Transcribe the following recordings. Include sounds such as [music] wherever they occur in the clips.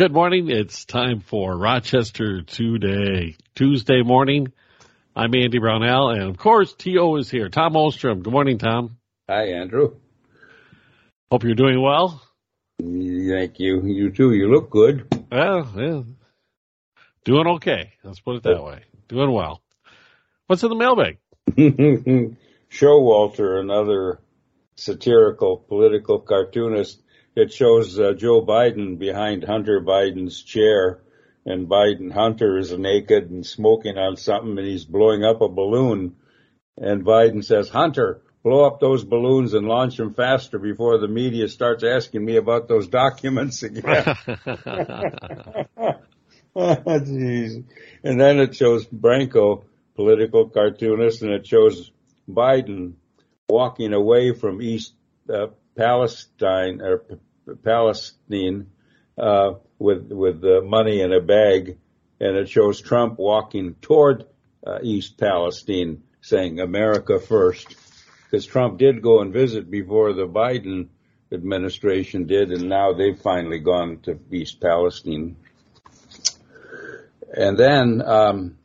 Good morning. It's time for Rochester Today, Tuesday morning. I'm Andy Brownell, and of course, T.O. is here. Tom Ostrom. Good morning, Tom. Hi, Andrew. Hope you're doing well. Thank you. You too. You look good. Well, yeah. Doing okay. Let's put it that way. Doing well. What's in the mailbag? [laughs] Showalter, another satirical political cartoonist, it shows uh, Joe Biden behind Hunter Biden's chair, and Biden Hunter is naked and smoking on something, and he's blowing up a balloon. And Biden says, "Hunter, blow up those balloons and launch them faster before the media starts asking me about those [laughs] documents again." [laughs] [laughs] Jeez. And then it shows Branco, political cartoonist, and it shows Biden walking away from East uh, Palestine or Palestine uh, with with the money in a bag, and it shows Trump walking toward uh, East Palestine, saying "America first," because Trump did go and visit before the Biden administration did, and now they've finally gone to East Palestine. And then um,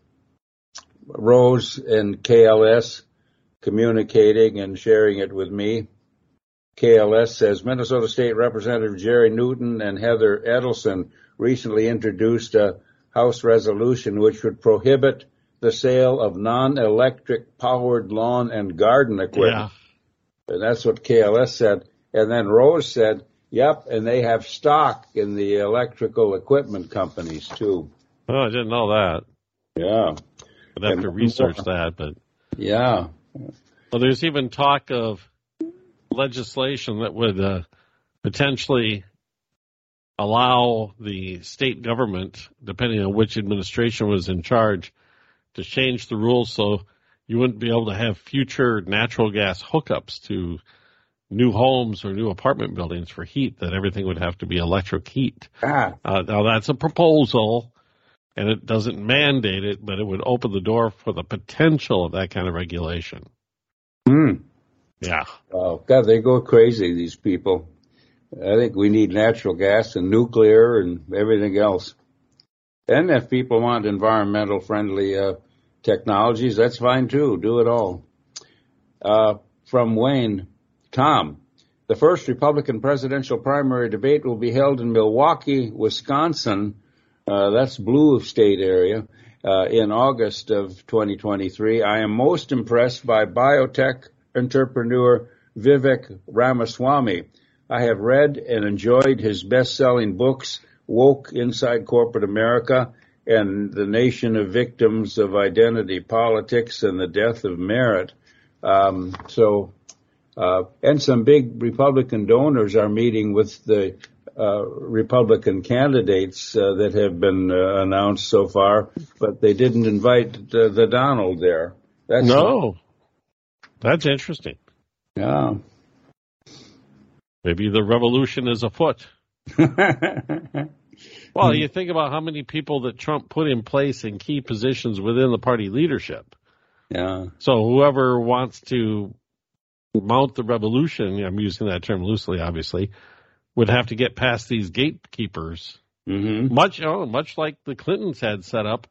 Rose and KLS communicating and sharing it with me. KLS says Minnesota State Representative Jerry Newton and Heather Edelson recently introduced a House resolution which would prohibit the sale of non-electric powered lawn and garden equipment. Yeah. And that's what KLS said. And then Rose said, yep, and they have stock in the electrical equipment companies too. Oh, I didn't know that. Yeah. I'd have and to research that, but. Yeah. Well, there's even talk of legislation that would uh, potentially allow the state government, depending on which administration was in charge, to change the rules so you wouldn't be able to have future natural gas hookups to new homes or new apartment buildings for heat, that everything would have to be electric heat. Ah. Uh, now that's a proposal and it doesn't mandate it, but it would open the door for the potential of that kind of regulation. Hmm. Yeah. Oh God, they go crazy. These people. I think we need natural gas and nuclear and everything else. And if people want environmental friendly uh, technologies, that's fine too. Do it all. Uh, from Wayne, Tom, the first Republican presidential primary debate will be held in Milwaukee, Wisconsin. Uh, that's blue state area. Uh, in August of 2023. I am most impressed by biotech entrepreneur Vivek Ramaswamy. I have read and enjoyed his best-selling books, Woke Inside Corporate America and The Nation of Victims of Identity Politics and the Death of Merit. Um, so, uh, and some big Republican donors are meeting with the uh, Republican candidates uh, that have been uh, announced so far, but they didn't invite the Donald there. That's no. That's interesting. Yeah. Maybe the revolution is afoot. [laughs] well, you think about how many people that Trump put in place in key positions within the party leadership. Yeah. So whoever wants to mount the revolution, I'm using that term loosely, obviously, would have to get past these gatekeepers. Mm-hmm. Much, oh, much like the Clintons had set up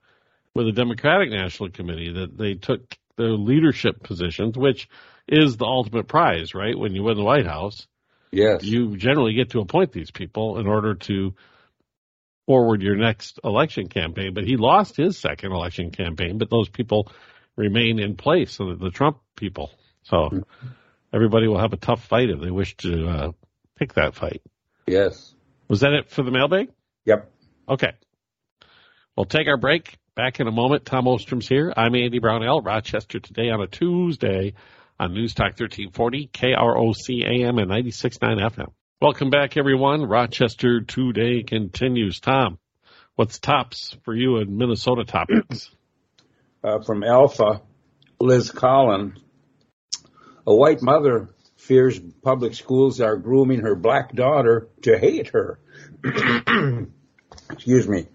with the Democratic National Committee, that they took the leadership positions, which is the ultimate prize, right? When you win the White House, yes, you generally get to appoint these people in order to forward your next election campaign. But he lost his second election campaign, but those people remain in place, so the Trump people. So everybody will have a tough fight if they wish to uh, pick that fight. Yes. Was that it for the mailbag? Yep. Okay. We'll take our break. Back in a moment. Tom Ostrom's here. I'm Andy Brownell, Rochester today on a Tuesday on News Talk 1340, KROC AM and 96.9 FM. Welcome back, everyone. Rochester today continues. Tom, what's tops for you in Minnesota topics? [clears throat] Uh, from Alpha, Liz Collin. A white mother fears public schools are grooming her black daughter to hate her. [clears throat] Excuse me.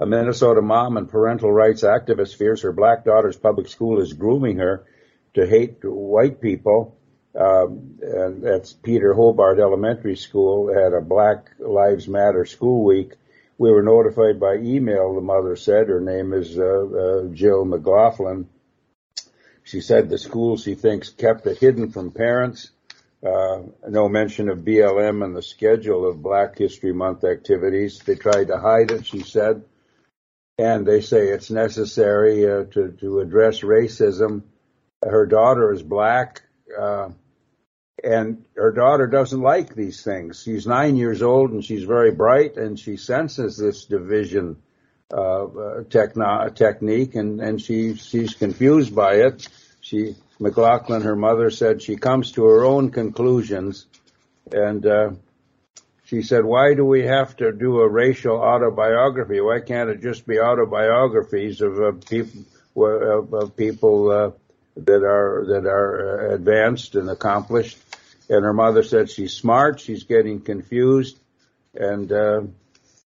A Minnesota mom and parental rights activist fears her black daughter's public school is grooming her to hate white people. Um, and that's Peter Hobart Elementary School had a Black Lives Matter school week we were notified by email, the mother said. Her name is uh, uh, Jill McLaughlin. She said the school, she thinks, kept it hidden from parents. Uh, no mention of BLM and the schedule of Black History Month activities. They tried to hide it, she said. And they say it's necessary uh, to, to address racism. Her daughter is black. Uh, and her daughter doesn't like these things. She's nine years old and she's very bright and she senses this division uh, techno- technique and, and she, she's confused by it. She, McLaughlin, her mother said she comes to her own conclusions and, uh, she said, why do we have to do a racial autobiography? Why can't it just be autobiographies of uh, people, of, of people, uh, that are, that are uh, advanced and accomplished? and her mother said she's smart, she's getting confused, and uh,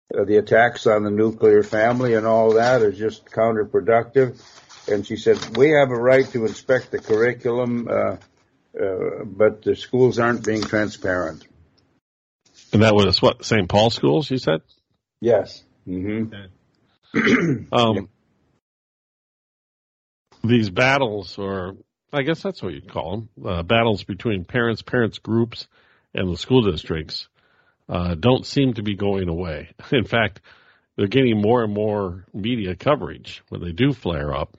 the attacks on the nuclear family and all that is just counterproductive. And she said we have a right to inspect the curriculum, uh, uh, but the schools aren't being transparent. And that was what St. Paul schools, you said? Yes. Mm-hmm. Okay. [clears throat] um, these battles, or I guess that's what you'd call them, uh, battles between parents, parents groups, and the school districts uh, don't seem to be going away. [laughs] In fact, they're getting more and more media coverage when they do flare up.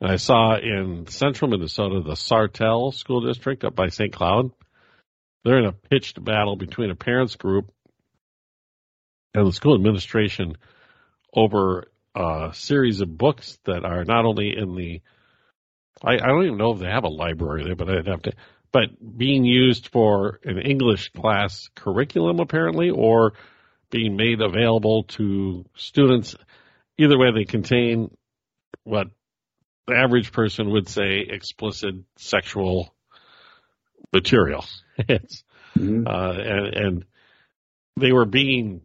And I saw in central Minnesota, the Sartell School District up by St. Cloud, they're in a pitched battle between a parents group and the school administration over a series of books that are not only in the I, I don't even know if they have a library there, but I'd have to. But being used for an English class curriculum, apparently, or being made available to students. Either way, they contain what the average person would say explicit sexual material. [laughs] it's, mm-hmm. uh, and, and they were being,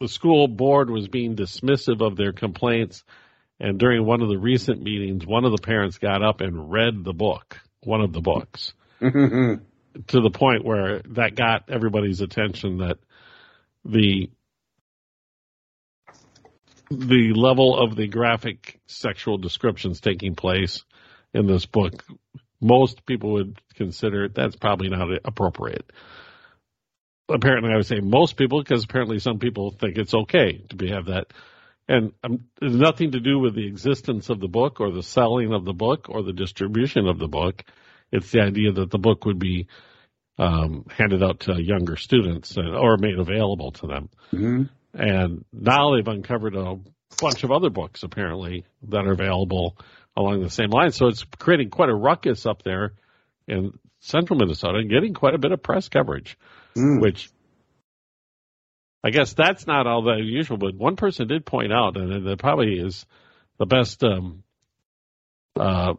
the school board was being dismissive of their complaints and during one of the recent meetings, one of the parents got up and read the book, one of the books, to the point where that got everybody's attention that the the level of the graphic sexual descriptions taking place in this book, most people would consider that's probably not appropriate. Apparently, I would say most people, because apparently some people think it's okay to be, have that and um, it's nothing to do with the existence of the book or the selling of the book or the distribution of the book. It's the idea that the book would be um, handed out to younger students or made available to them. Mm-hmm. And now they've uncovered a bunch of other books apparently that are available along the same line. So it's creating quite a ruckus up there in central Minnesota and getting quite a bit of press coverage, mm. which I guess that's not all that unusual. but one person did point out, and it probably is the best um, uh,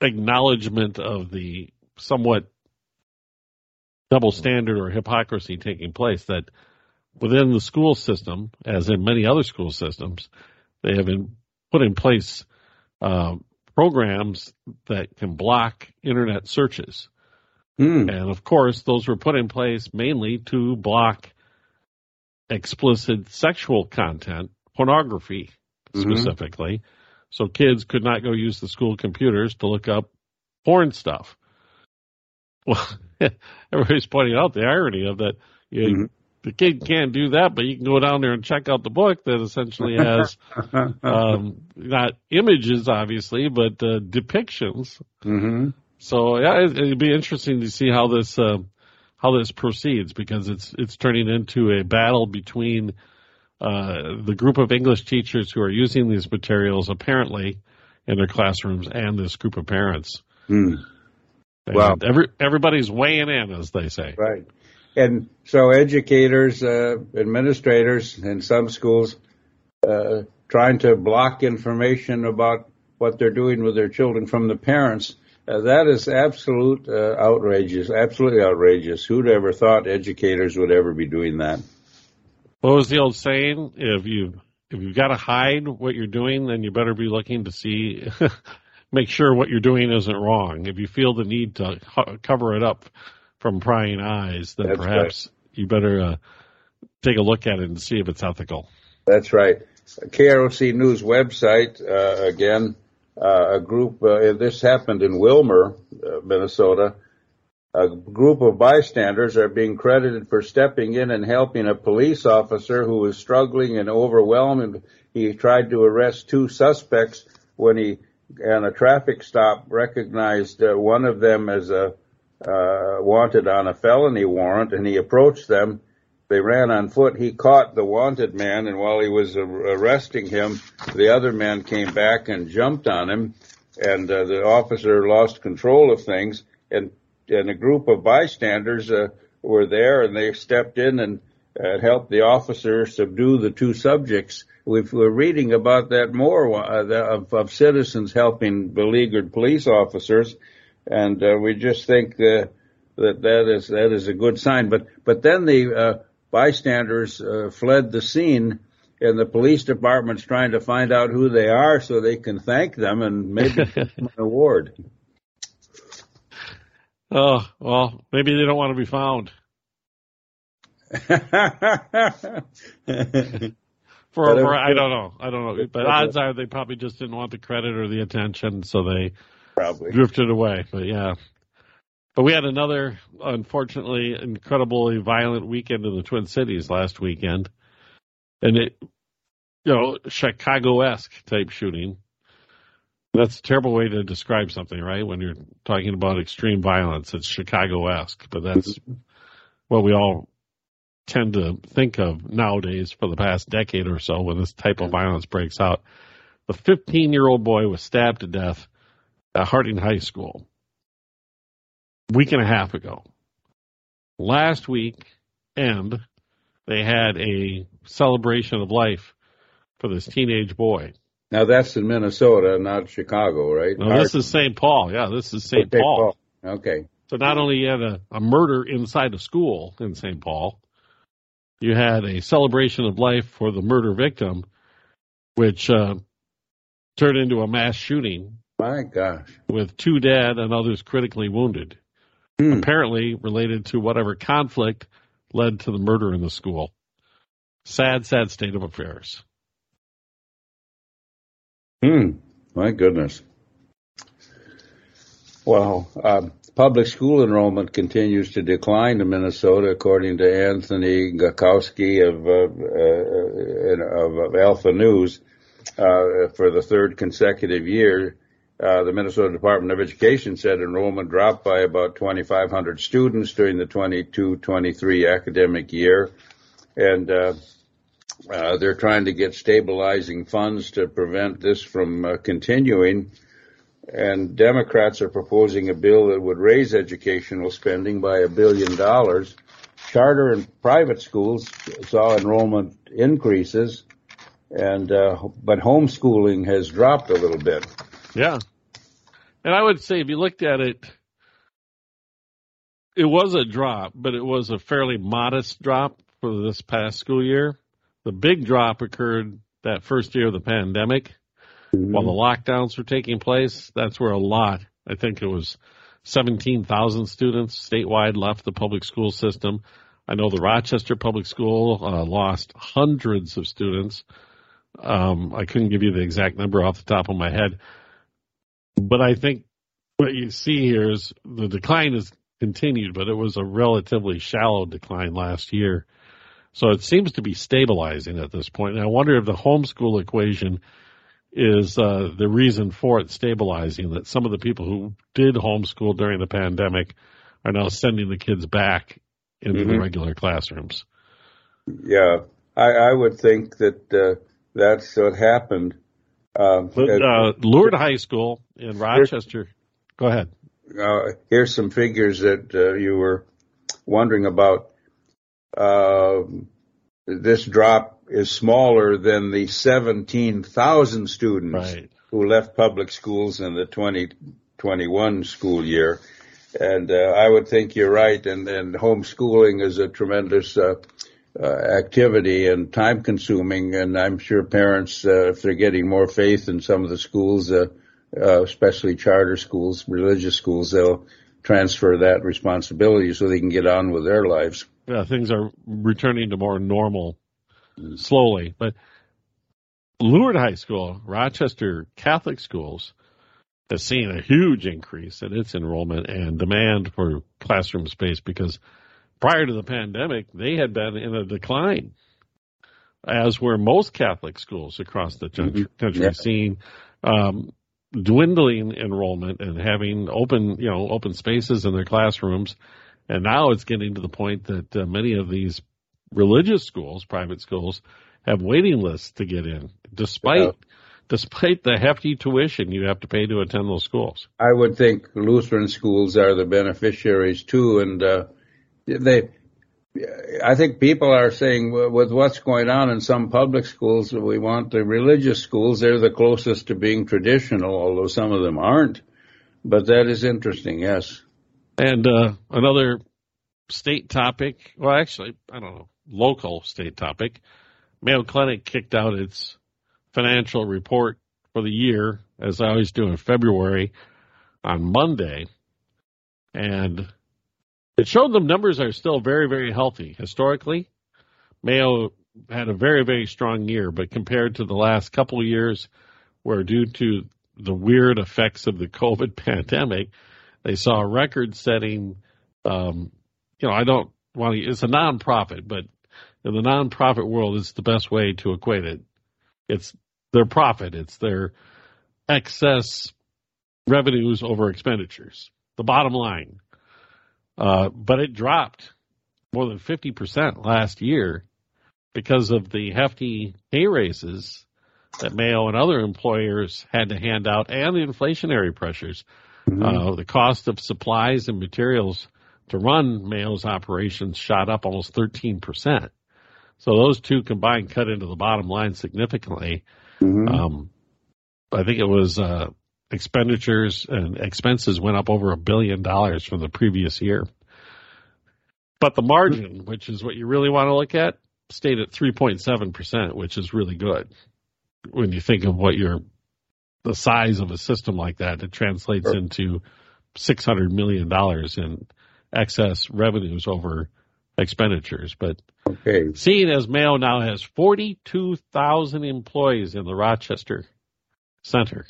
acknowledgement of the somewhat double standard or hypocrisy taking place that within the school system, as in many other school systems, they have been put in place uh, programs that can block internet searches. Mm. And of course, those were put in place mainly to block explicit sexual content, pornography mm-hmm. specifically. So kids could not go use the school computers to look up porn stuff. [laughs] Well, [laughs] everybody's pointing out the irony of that. You, mm-hmm. The kid can't do that, but you can go down there and check out the book that essentially has [laughs] um, not images, obviously, but uh, depictions. Mm-hmm. So yeah, it, would be interesting to see how this uh, how this proceeds because it's it's turning into a battle between uh, the group of English teachers who are using these materials apparently in their classrooms and this group of parents. Mm. Well, every everybody's weighing in, as they say. Right, and so educators, uh, administrators in some schools, uh, trying to block information about what they're doing with their children from the parents uh, that is absolute uh, outrageous, absolutely outrageous. Who'd ever thought educators would ever be doing that? What was the old saying? If you if you've got to hide what you're doing, then you better be looking to see, [laughs] make sure what you're doing isn't wrong. If you feel the need to cover it up from prying eyes, then That's perhaps right. you better uh, take a look at it and see if it's ethical. That's right. KROC News website uh, again. Uh, a group. Uh, this happened in Willmar, uh, Minnesota. A group of bystanders are being credited for stepping in and helping a police officer who was struggling and overwhelmed. He tried to arrest two suspects when he, on a traffic stop, recognized uh, one of them as a uh, wanted on a felony warrant, and he approached them they ran on foot. He caught the wanted man, and while he was arresting him, the other man came back and jumped on him, and uh, the officer lost control of things. And and a group of bystanders uh, were there, and they stepped in and uh, helped the officer subdue the two subjects. we are reading about that more uh, of, of, citizens helping beleaguered police officers, and uh, we just think uh, that that is that is a good sign. But but then the uh, bystanders uh, fled the scene and the police department's trying to find out who they are so they can thank them and maybe [laughs] them an award. Oh, well, maybe they don't want to be found. [laughs] for, for I don't know. I don't know. But odds are they probably just didn't want the credit or the attention, so they probably drifted away. But yeah. But we had another, unfortunately, incredibly violent weekend in the Twin Cities last weekend. And it, you know, Chicago esque type shooting. That's a terrible way to describe something, right? When you're talking about extreme violence, it's Chicago esque, but that's what we all tend to think of nowadays for the past decade or so when this type of violence breaks out. The 15 year old boy was stabbed to death at Harding High School week and a half ago. Last week, and they had a celebration of life for this teenage boy. Now that's in Minnesota, not Chicago, right? No, this is St. Paul. Yeah, this is St. Paul. Paul. Okay. So not only you had a, a murder inside a school in St. Paul, you had a celebration of life for the murder victim, which uh, turned into a mass shooting. My gosh. With two dead and others critically wounded hmm. apparently related to whatever conflict led to the murder in the school. Sad, sad state of affairs. Hmm. My goodness. Well, um, public school enrollment continues to decline in Minnesota, according to Anthony Gockowski of, uh, uh, of Alpha News, uh, for the third consecutive year. Uh, the Minnesota Department of Education said enrollment dropped by about 2,500 students during the 22-23 academic year, and uh, uh, they're trying to get stabilizing funds to prevent this from uh, continuing. And Democrats are proposing a bill that would raise educational spending by a billion dollars. Charter and private schools saw enrollment increases, and uh, but homeschooling has dropped a little bit. Yeah. And I would say if you looked at it, it was a drop, but it was a fairly modest drop for this past school year. The big drop occurred that first year of the pandemic mm-hmm. while the lockdowns were taking place. That's where a lot, I think it was 17,000 students statewide left the public school system. I know the Rochester Public School uh, lost hundreds of students. Um, I couldn't give you the exact number off the top of my head, but I think what you see here is the decline has continued, but it was a relatively shallow decline last year. So it seems to be stabilizing at this point. And I wonder if the homeschool equation is uh, the reason for it stabilizing, that some of the people who did homeschool during the pandemic are now sending the kids back into mm-hmm. the regular classrooms. Yeah, I, I would think that uh, that's what happened. Um, uh, Lourdes High School in Rochester. Go ahead. Uh, here's some figures that uh, you were wondering about. Uh, this drop is smaller than the 17,000 students right. who left public schools in the 2021 school year. And uh, I would think you're right. And, and homeschooling is a tremendous uh, activity and time consuming. And I'm sure parents, uh, if they're getting more faith in some of the schools, uh, uh, especially charter schools, religious schools, they'll transfer that responsibility so they can get on with their lives. Yeah, things are returning to more normal slowly. But Lourdes High School, Rochester Catholic Schools, has seen a huge increase in its enrollment and demand for classroom space because prior to the pandemic, they had been in a decline, as were most Catholic schools across the country, mm-hmm. country yeah. seeing um, dwindling enrollment and having open, you know, open spaces in their classrooms. And now it's getting to the point that uh, many of these religious schools, private schools, have waiting lists to get in, despite yeah despite the hefty tuition you have to pay to attend those schools. I would think Lutheran schools are the beneficiaries too, and uh, they. I think people are saying with what's going on in some public schools, we want the religious schools. They're the closest to being traditional, although some of them aren't. But that is interesting, yes. And uh, another state topic, well, actually, I don't know, local state topic. Mayo Clinic kicked out its financial report for the year, as I always do in February on Monday. And it showed the numbers are still very, very healthy. Historically, Mayo had a very, very strong year, but compared to the last couple of years, where due to the weird effects of the [laughs] COVID pandemic, they saw a record setting, um, you know, I don't want to, it's a nonprofit, but in the nonprofit world, it's the best way to equate it. It's their profit. It's their excess revenues over expenditures. The bottom line. Uh, but it dropped more than 50% last year because of the hefty pay raises that Mayo and other employers had to hand out and the inflationary pressures. Mm-hmm. Uh, the cost of supplies and materials to run Mayo's operations shot up almost 13%. So those two combined cut into the bottom line significantly. Mm-hmm. Um, I think it was uh, expenditures and expenses went up over a billion dollars from the previous year. But the margin, which is what you really want to look at, stayed at 3.7%, which is really good. When you think of what your the size of a system like that, it translates sure. into $600 million in excess revenues over expenditures. But okay. seeing as Mayo now has 42,000 employees in the Rochester Center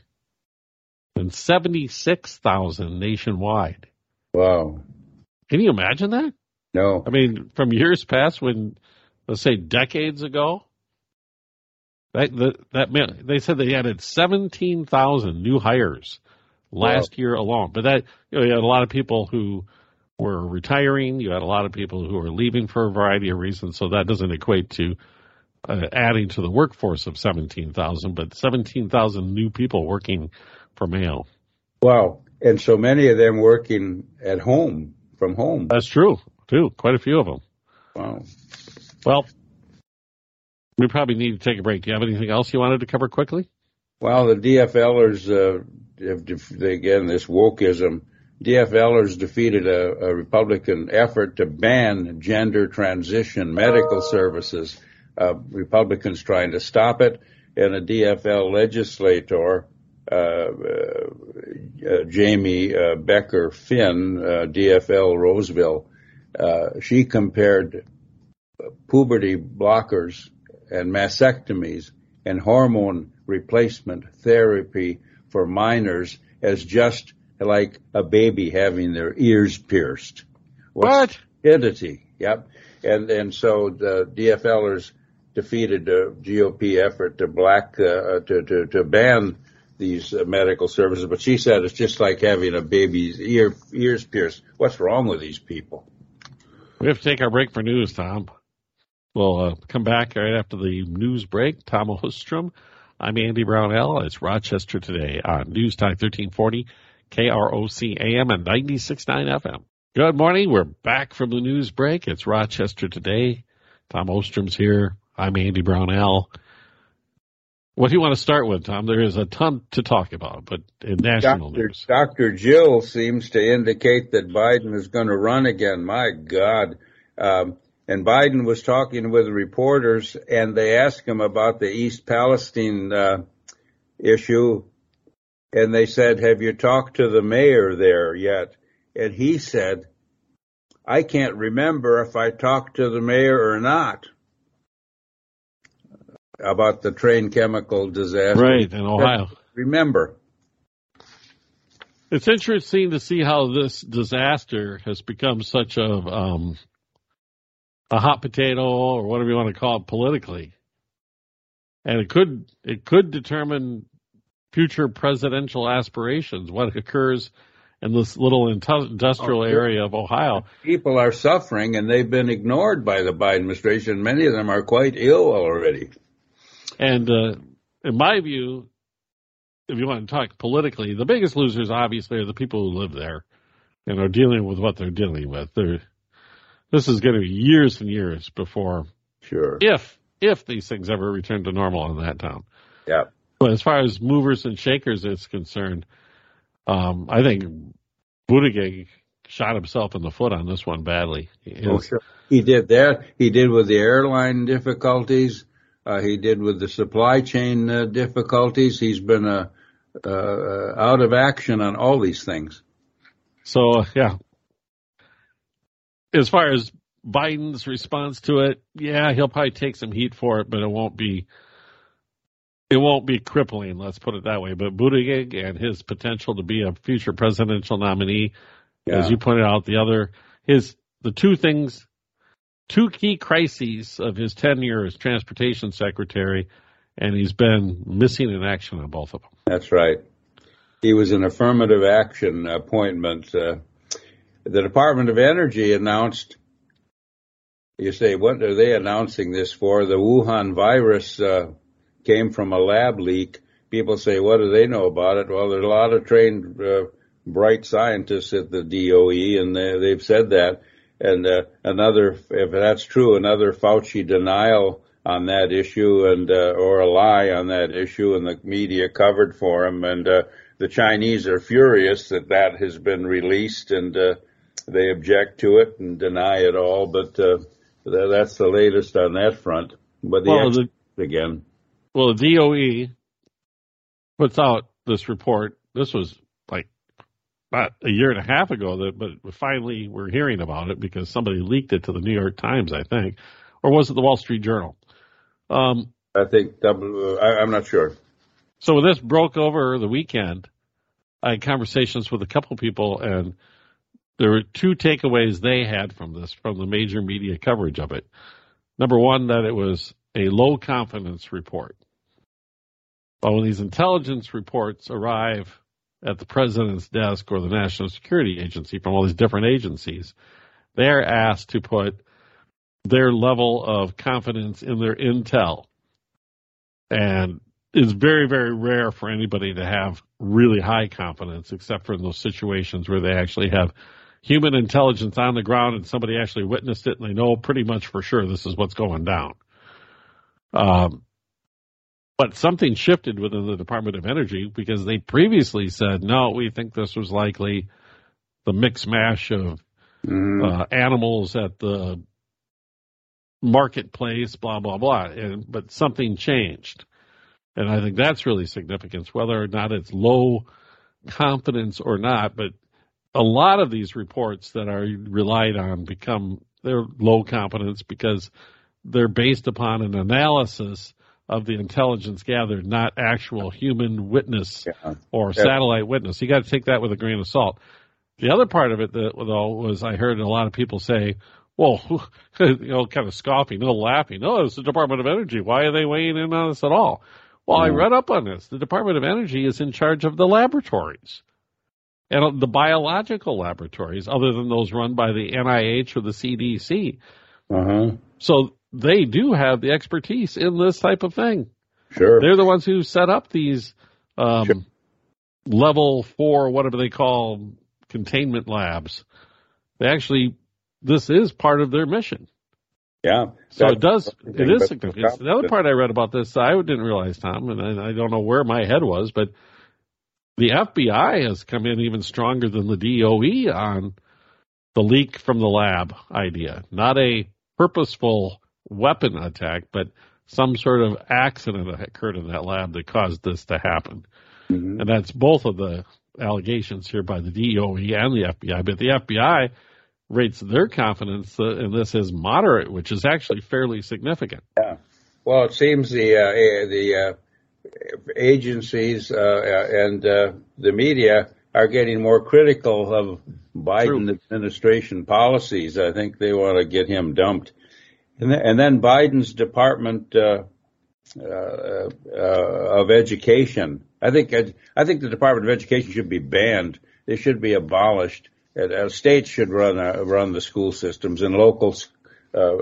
and 76,000 nationwide. Wow. Can you imagine that? No. I mean, from years past when, let's say decades ago, that, that, that they said they added 17,000 new hires last wow. year alone. But that, you know, you had a lot of people who were retiring. You had a lot of people who were leaving for a variety of reasons. So that doesn't equate to uh, adding to the workforce of 17,000, but 17,000 new people working for Mayo. Wow. And so many of them working at home, from home. That's true, too. Quite a few of them. Wow. Well, we probably need to take a break. Do you have anything else you wanted to cover quickly? Well, the DFLers, uh, again, this wokeism, DFLers defeated a, a, Republican effort to ban gender transition medical services. Uh, Republicans trying to stop it, and a DFL legislator, Jamie uh, Becker Finn, uh, DFL Roseville, uh, she compared puberty blockers and mastectomies and hormone replacement therapy for minors as just like a baby having their ears pierced. What? Stupidity. Yep. And and so the DFLers defeated the GOP effort to black uh, to, to to ban these uh, medical services. But she said it's just like having a baby's ear ears pierced. What's wrong with these people? We have to take our break for news, Tom. We'll uh, come back right after the news break. Tom Ostrom. I'm Andy Brownell. It's Rochester today on News Time 1340 KROC AM and 96.9 FM. Good morning. We're back from the news break. It's Rochester today. Tom Ostrom's here. I'm Andy Brownell. What do you want to start with, Tom? There is a ton to talk about, but in national Dr. news. Dr. Jill seems to indicate that Biden is going to run again. My God. Um, and Biden was talking with reporters and they asked him about the East Palestine uh, issue and they said, have you talked to the mayor there yet? and he said, I can't remember if I talked to the mayor or not about the train chemical disaster. Right, in Ohio. Remember. It's interesting to see how this disaster has become such a um, a hot potato or whatever you want to call it politically, and it could it could determine future presidential aspirations. What occurs in this little industrial oh, area of Ohio? People are suffering, and they've been ignored by the Biden administration. Many of them are quite ill already. And uh, in my view, if you want to talk politically, the biggest losers obviously are the people who live there and are dealing with what they're dealing with. They're, this is going to be years and years before, sure, if if these things ever return to normal in that town. Yeah. But as far as movers and shakers is concerned, um, I think Buttigieg shot himself in the foot on this one badly. oh, sure. He did that. He did with the airline difficulties. Uh, he did with the supply chain uh, difficulties. He's been uh, uh, out of action on all these things. So, yeah. As far as Biden's response to it, yeah, he'll probably take some heat for it, but it won't be it won't be crippling, let's put it that way. But Buttigieg and his potential to be a future presidential nominee, yeah. as you pointed out, the other his the two things two key crises of his tenure as transportation secretary, and he's been missing in action on both of them. That's right. He was an affirmative action appointment. Uh, the Department of Energy announced. You say, what are they announcing this for? The Wuhan virus uh, came from a lab leak. People say, what do they know about it? Well, there's a lot of trained, uh, bright scientists at the DOE, and they, they've said that and uh, another, if that's true, another Fauci denial on that issue and uh, or a lie on that issue, and the media covered for him. And uh, the Chinese are furious that that has been released, and uh, they object to it and deny it all. But uh, that's the latest on that front. But the, well, the again. Well, the DOE puts out this report. This was about a year and a half ago that, but finally we're hearing about it because somebody leaked it to the New York Times, I think, or was it the Wall Street Journal? Um, I think I, I'm not sure. So this broke over the weekend, I had conversations with a couple people, and there were two takeaways they had from this, from the major media coverage of it. Number one, that it was a low confidence report. But when these intelligence reports arrive at the president's desk or the National Security Agency from all these different agencies, they're asked to put their level of confidence in their intel. And it's very, very rare for anybody to have really high confidence, except for in those situations where they actually have human intelligence on the ground and somebody actually witnessed it and they know pretty much for sure this is what's going down. Um, but something shifted within the Department of Energy because they previously said, no, we think this was likely the mix mash of mm-hmm. uh, animals at the marketplace, blah, blah, blah. And, but something changed. And I think that's really significant, whether or not it's low confidence or not. But a lot of these reports that are relied on become, they're low confidence because they're based upon an analysis of the intelligence gathered, not actual human witness yeah. or yeah. satellite witness. You got to take that with a grain of salt. The other part of it, that, though, was I heard a lot of people say, well, [laughs] you know, kind of scoffing, no laughing. No, it's the Department of Energy. Why are they weighing in on this at all? Well, I mm. read up on this. The Department of Energy is in charge of the laboratories and the biological laboratories, other than those run by the NIH or the CDC. Uh-huh. So they do have the expertise in this type of thing. Sure. They're the ones who set up these um, sure. level four, whatever they call containment labs. They actually, this is part of their mission. Yeah. So it does, it is significant. The other part I read about this, I didn't realize, Tom, and I, I don't know where my head was, but the FBI has come in even stronger than the DOE on the leak from the lab idea. Not a purposeful weapon attack, but some sort of accident occurred in that lab that caused this to happen. Mm-hmm. And that's both of the allegations here by the DOE and the FBI, but the FBI rates their confidence in this as moderate, which is actually fairly significant. Yeah. Well, it seems the uh, the uh, agencies uh, and uh, the media are getting more critical of Biden True. administration policies. I think they want to get him dumped. And, th- and then Biden's Department uh, uh, uh, of Education. I think I think the Department of Education should be banned. They should be abolished. Uh, states should run uh, run the school systems, and local uh,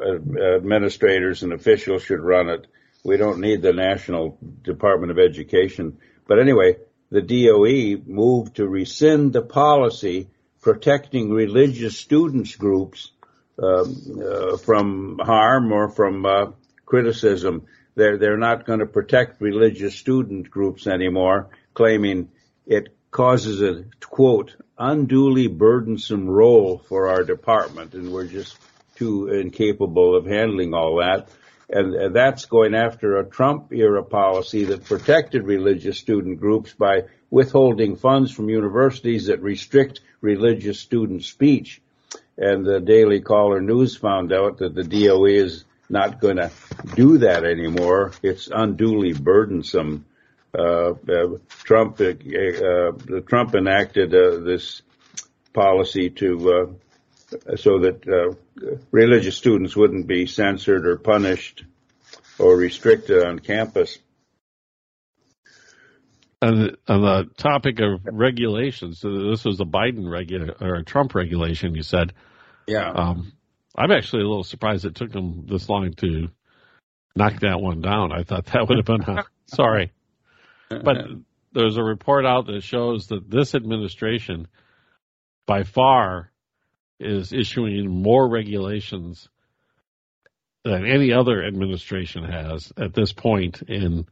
administrators and officials should run it. We don't need the National Department of Education. But anyway, the DOE moved to rescind the policy protecting religious students groups uh, Um, uh, from harm or from uh, criticism. They're they're not going to protect religious student groups anymore, claiming it causes a quote unduly burdensome role for our department, and we're just too incapable of handling all that. And uh, that's going after a Trump era policy that protected religious student groups by withholding funds from universities that restrict religious student speech. And the Daily Caller News found out that the DOE is not going to do that anymore. It's unduly burdensome. Uh, uh, Trump, uh, uh Trump enacted uh, this policy to uh, so that religious students wouldn't be censored or punished or restricted on campus. On, the topic of regulations, so this was a Biden regula- or a Trump regulation. You said, yeah. Um, I'm actually a little surprised it took them this long to knock that one down. I thought that would have been a, [laughs] sorry, but [laughs] there's a report out that shows that this administration, by far, is issuing more regulations than any other administration has at this point in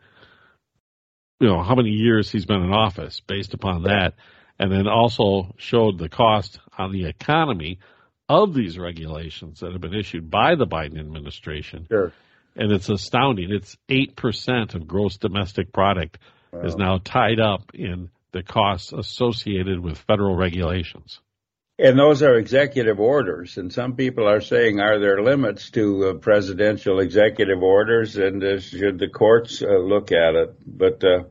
you know how many years he's been in office based upon that and then also showed the cost on the economy of these regulations that have been issued by the Biden administration. Sure. And it's astounding. It's 8% of gross domestic product wow. is now tied up in the costs associated with federal regulations. And those are executive orders. And some people are saying, are there limits to uh, presidential executive orders? And uh, should the courts uh, look at it? But uh,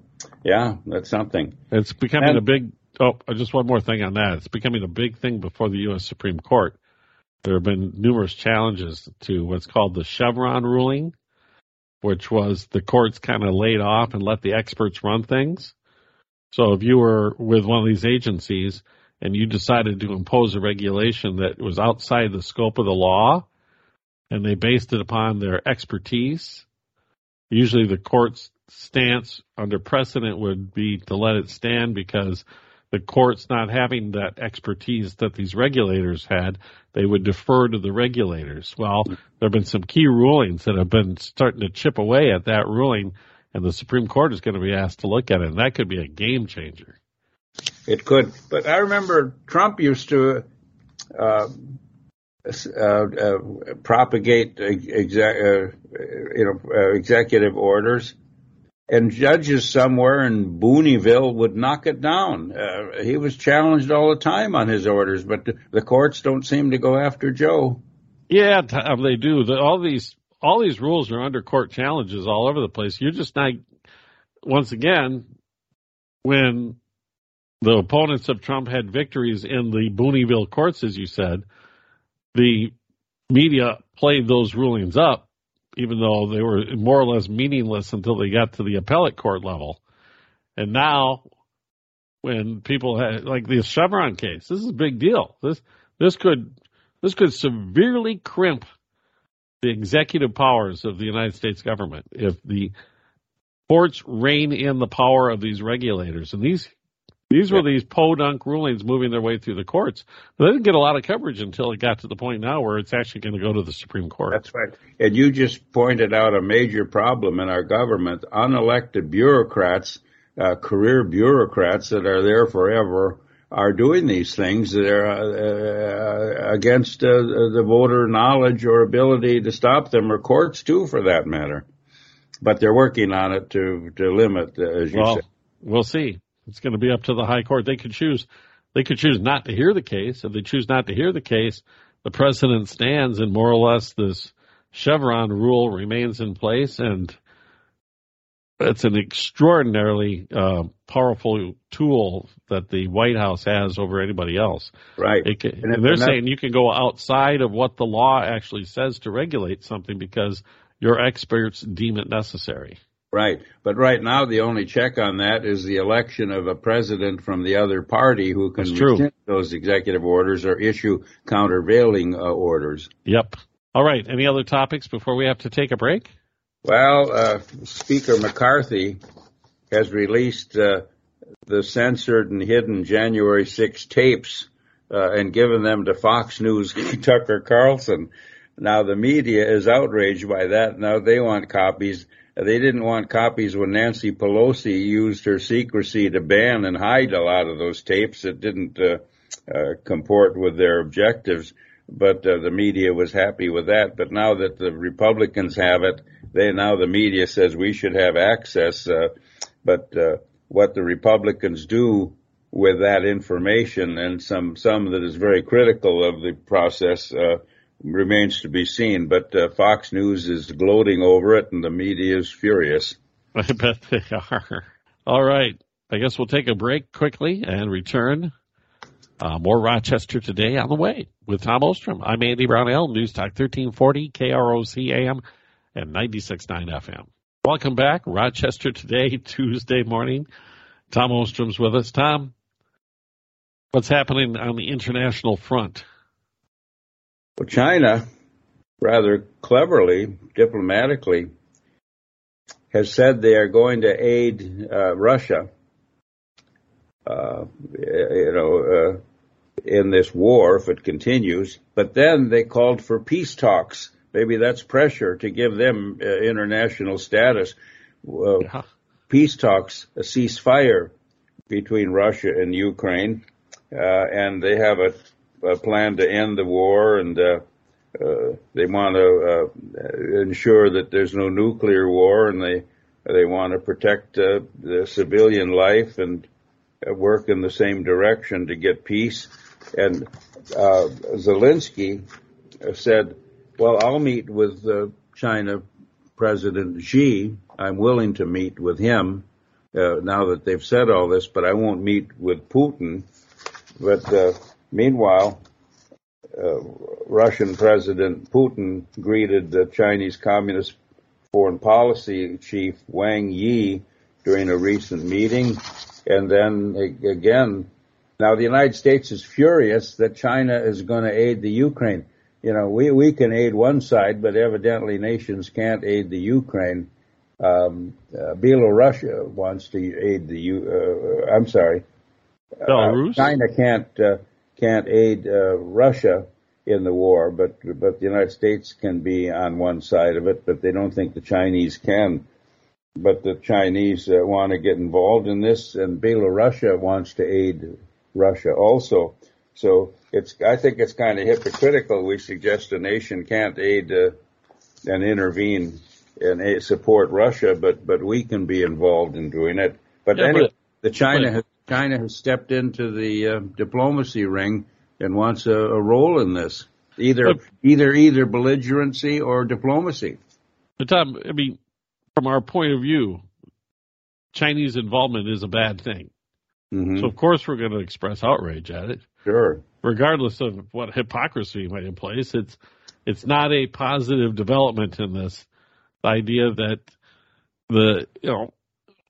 yeah, that's something. It's becoming and, a big. Oh, just one more thing on that. It's becoming a big thing before the U.S. Supreme Court. There have been numerous challenges to what's called the Chevron ruling, which was the courts kind of laid off and let the experts run things. So if you were with one of these agencies and you decided to impose a regulation that was outside the scope of the law and they based it upon their expertise, usually the court's stance under precedent would be to let it stand because the courts not having that expertise that these regulators had, they would defer to the regulators. Well, there have been some key rulings that have been starting to chip away at that ruling, and the Supreme Court is going to be asked to look at it, and that could be a game changer. It could, but I remember Trump used to uh, uh, uh, propagate exa- uh, you know uh, executive orders and judges somewhere in Booneyville would knock it down. Uh, he was challenged all the time on his orders, but the courts don't seem to go after Joe. Yeah, they do. The, all these all these rules are under court challenges all over the place. You're just not. Once again, when the opponents of Trump had victories in the Booneyville courts, as you said, the media played those rulings up even though they were more or less meaningless until they got to the appellate court level. And now, when people had, like the Chevron case, this is a big deal. This this could this could severely crimp the executive powers of the United States government if the courts rein in the power of these regulators. And these these were these podunk rulings moving their way through the courts. They didn't get a lot of coverage until it got to the point now where it's actually going to go to the Supreme Court. That's right. And you just pointed out a major problem in our government. Unelected bureaucrats, uh, career bureaucrats that are there forever, are doing these things that are uh, uh against uh, the voter knowledge or ability to stop them, or courts too, for that matter. But they're working on it to to limit, uh, as you well, said. We'll see It's going to be up to the high court. They could choose, they could choose not to hear the case. If they choose not to hear the case, the president stands and more or less this Chevron rule remains in place and it's an extraordinarily uh, powerful tool that the White House has over anybody else. Right. Can, and, and they're saying you can go outside of what the law actually says to regulate something because your experts deem it necessary. Right. But right now, the only check on that is the election of a president from the other party who can rescind those executive orders or issue countervailing uh, orders. Yep. All right. Any other topics before we have to take a break? Well, uh, Speaker McCarthy has released uh, the censored and hidden January 6 tapes uh, and given them to Fox News [laughs] Tucker Carlson. Now the media is outraged by that. Now they want copies. They didn't want copies when Nancy Pelosi used her secrecy to ban and hide a lot of those tapes. that didn't uh, uh, comport with their objectives, but uh, the media was happy with that. But now that the Republicans have it, they now the media says we should have access, uh, but uh, what the Republicans do with that information and some some that is very critical of the process uh, remains to be seen. But uh, Fox News is gloating over it, and the media is furious. [laughs] I bet they are. All right, I guess we'll take a break quickly and return. Uh, more Rochester today on the way with Tom Ostrom. I'm Andy Brownell, News Talk 1340 KROC AM and 96.9 FM. Welcome back, Rochester today, [laughs] Tuesday morning. Tom Ostrom's with us. Tom, what's happening on the international front? Well, China, rather cleverly, diplomatically, has said they are going to aid uh, Russia, uh, you know, uh, in this war if it continues. But then they called for peace talks maybe that's pressure to give them uh, international status. Yeah. Peace talks, a ceasefire between Russia and Ukraine, uh, and they have a, a, plan to end the war, and uh, uh, they want to uh, ensure that there's no nuclear war, and they they want to protect the civilian life and work in the same direction to get peace. And Zelensky said well, I'll meet with uh, China President Xi. I'm willing to meet with him uh, now that they've said all this, but I won't meet with Putin. But uh, meanwhile, uh, Russian President Putin greeted the Chinese Communist Foreign Policy Chief Wang Yi during a recent meeting. And then again, now the United States is furious that China is going to aid the Ukraine you know, we, we can aid one side, but evidently nations can't aid the Ukraine. Um, uh, Belarus wants to aid the, uh, I'm sorry. Belarus? Uh, China can't, uh, can't aid, uh, Russia in the war, but, but the United States can be on one side of it, but they don't think the Chinese can. But the Chinese uh, want to get involved in this, and Belarus wants to aid Russia also. So it's, I think it's kind of hypocritical. We suggest a nation can't aid uh, and intervene and aid, support Russia, but, but we can be involved in doing it. But yeah, anyway, but, the China but, China has stepped into the uh, diplomacy ring and wants a, a role in this, either, but, either, either belligerency or diplomacy. But Tom, I mean, from our point of view, Chinese involvement is a bad thing. Mm-hmm. So of course we're going to express outrage at it. Sure. Regardless of what hypocrisy might in place, it's it's not a positive development in this. The idea that the you know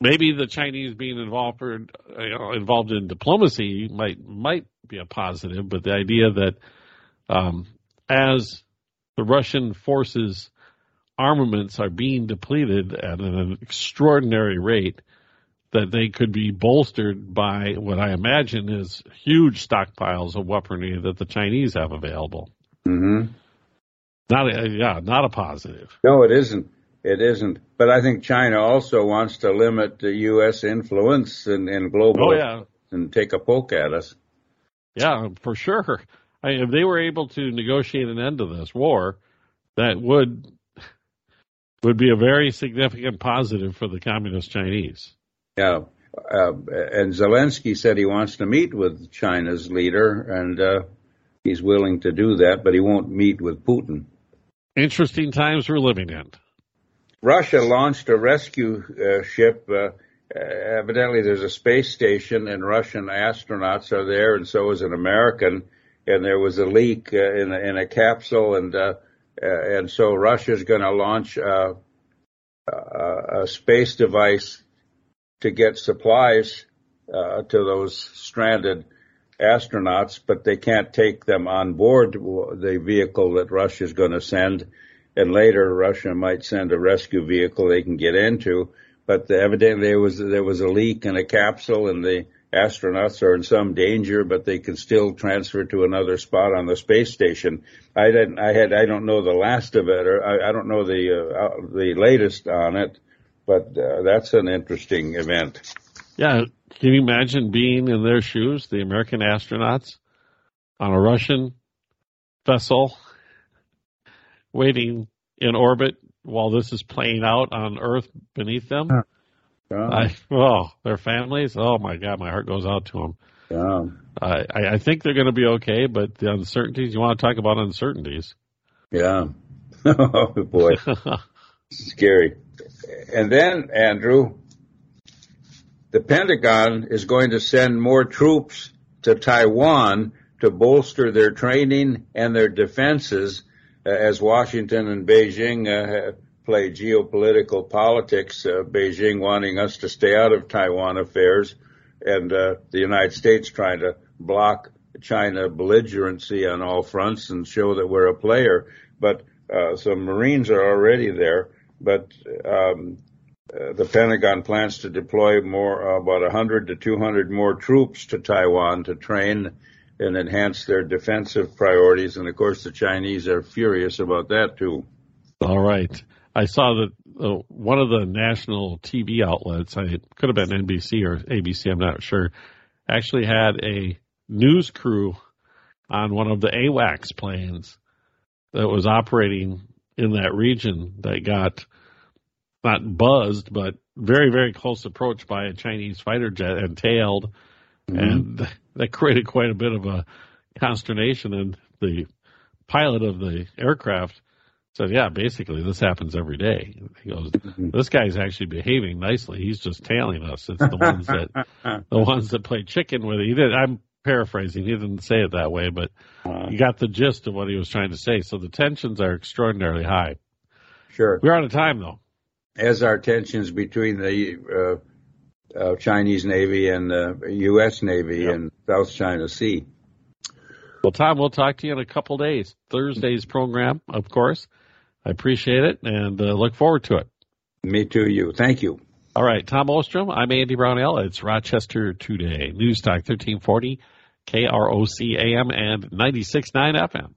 maybe the Chinese being involved you know, involved in diplomacy might might be a positive, but the idea that um, as the Russian forces armaments are being depleted at an extraordinary rate, that they could be bolstered by what I imagine is huge stockpiles of weaponry that the Chinese have available. Mm-hmm. Not a, yeah, not a positive. No, it isn't. It isn't. But I think China also wants to limit the U.S. influence in, in global oh, yeah. and take a poke at us. Yeah, for sure. I if they were able to negotiate an end to this war, that would would be a very significant positive for the communist Chinese. Yeah. uh, and Zelensky said he wants to meet with China's leader, and uh, he's willing to do that, but he won't meet with Putin. Interesting times we're living in. Russia launched a rescue uh, ship. Uh, evidently, there's a space station, and Russian astronauts are there, and so is an American. And there was a leak uh, in, a, in a capsule, and uh, uh, and so Russia's going to launch a, a, space device to get supplies uh, to those stranded astronauts, but they can't take them on board the vehicle that Russia is going to send. And later, Russia might send a rescue vehicle they can get into. But evidently, there was there was a leak in a capsule, and the astronauts are in some danger, but they can still transfer to another spot on the space station. I didn't. I had. I don't know the last of it, or I, I don't know the uh, the latest on it. But uh, that's an interesting event. Yeah, can you imagine being in their shoes, the American astronauts, on a Russian vessel, waiting in orbit while this is playing out on Earth beneath them? Yeah. I, oh, their families. Oh my God, my heart goes out to them. Yeah. I, I think they're going to be okay, but the uncertainties. You want to talk about uncertainties? Yeah. [laughs] oh boy, [laughs] scary. And then Andrew, the Pentagon is going to send more troops to Taiwan to bolster their training and their defenses as Washington and Beijing uh, play geopolitical politics, uh, Beijing wanting us to stay out of Taiwan affairs and uh, the United States trying to block China belligerency on all fronts and show that we're a player. But uh, some Marines are already there. But um, uh, the Pentagon plans to deploy more, uh, about 100 to 200 more troops to Taiwan to train and enhance their defensive priorities. And of course, the Chinese are furious about that too. All right. I saw that uh, one of the national TV outlets, I could have been NBC or ABC, I'm not sure, actually had a news crew on one of the AWACS planes that was operating in that region that got not buzzed, but very, very close approach by a Chinese fighter jet and tailed. Mm-hmm. And [laughs] that created quite a bit of a consternation. And the pilot of the aircraft said, yeah, basically this happens every day. He goes, mm-hmm. this guy's actually behaving nicely. He's just tailing us. It's the ones that, [laughs] the ones that play chicken with it. He did, I'm paraphrasing. He didn't say it that way, but you got the gist of what he was trying to say. So the tensions are extraordinarily high. Sure. We're out of time though as our tensions between the uh, uh, Chinese Navy and the U.S. Navy yep. in South China Sea. Well, Tom, we'll talk to you in a couple days. Thursday's program, of course. I appreciate it and uh, look forward to it. Me too, you. Thank you. All right, Tom Ostrom. I'm Andy Brownell. It's Rochester Today. News Talk 1340, KROC AM and 96.9 FM.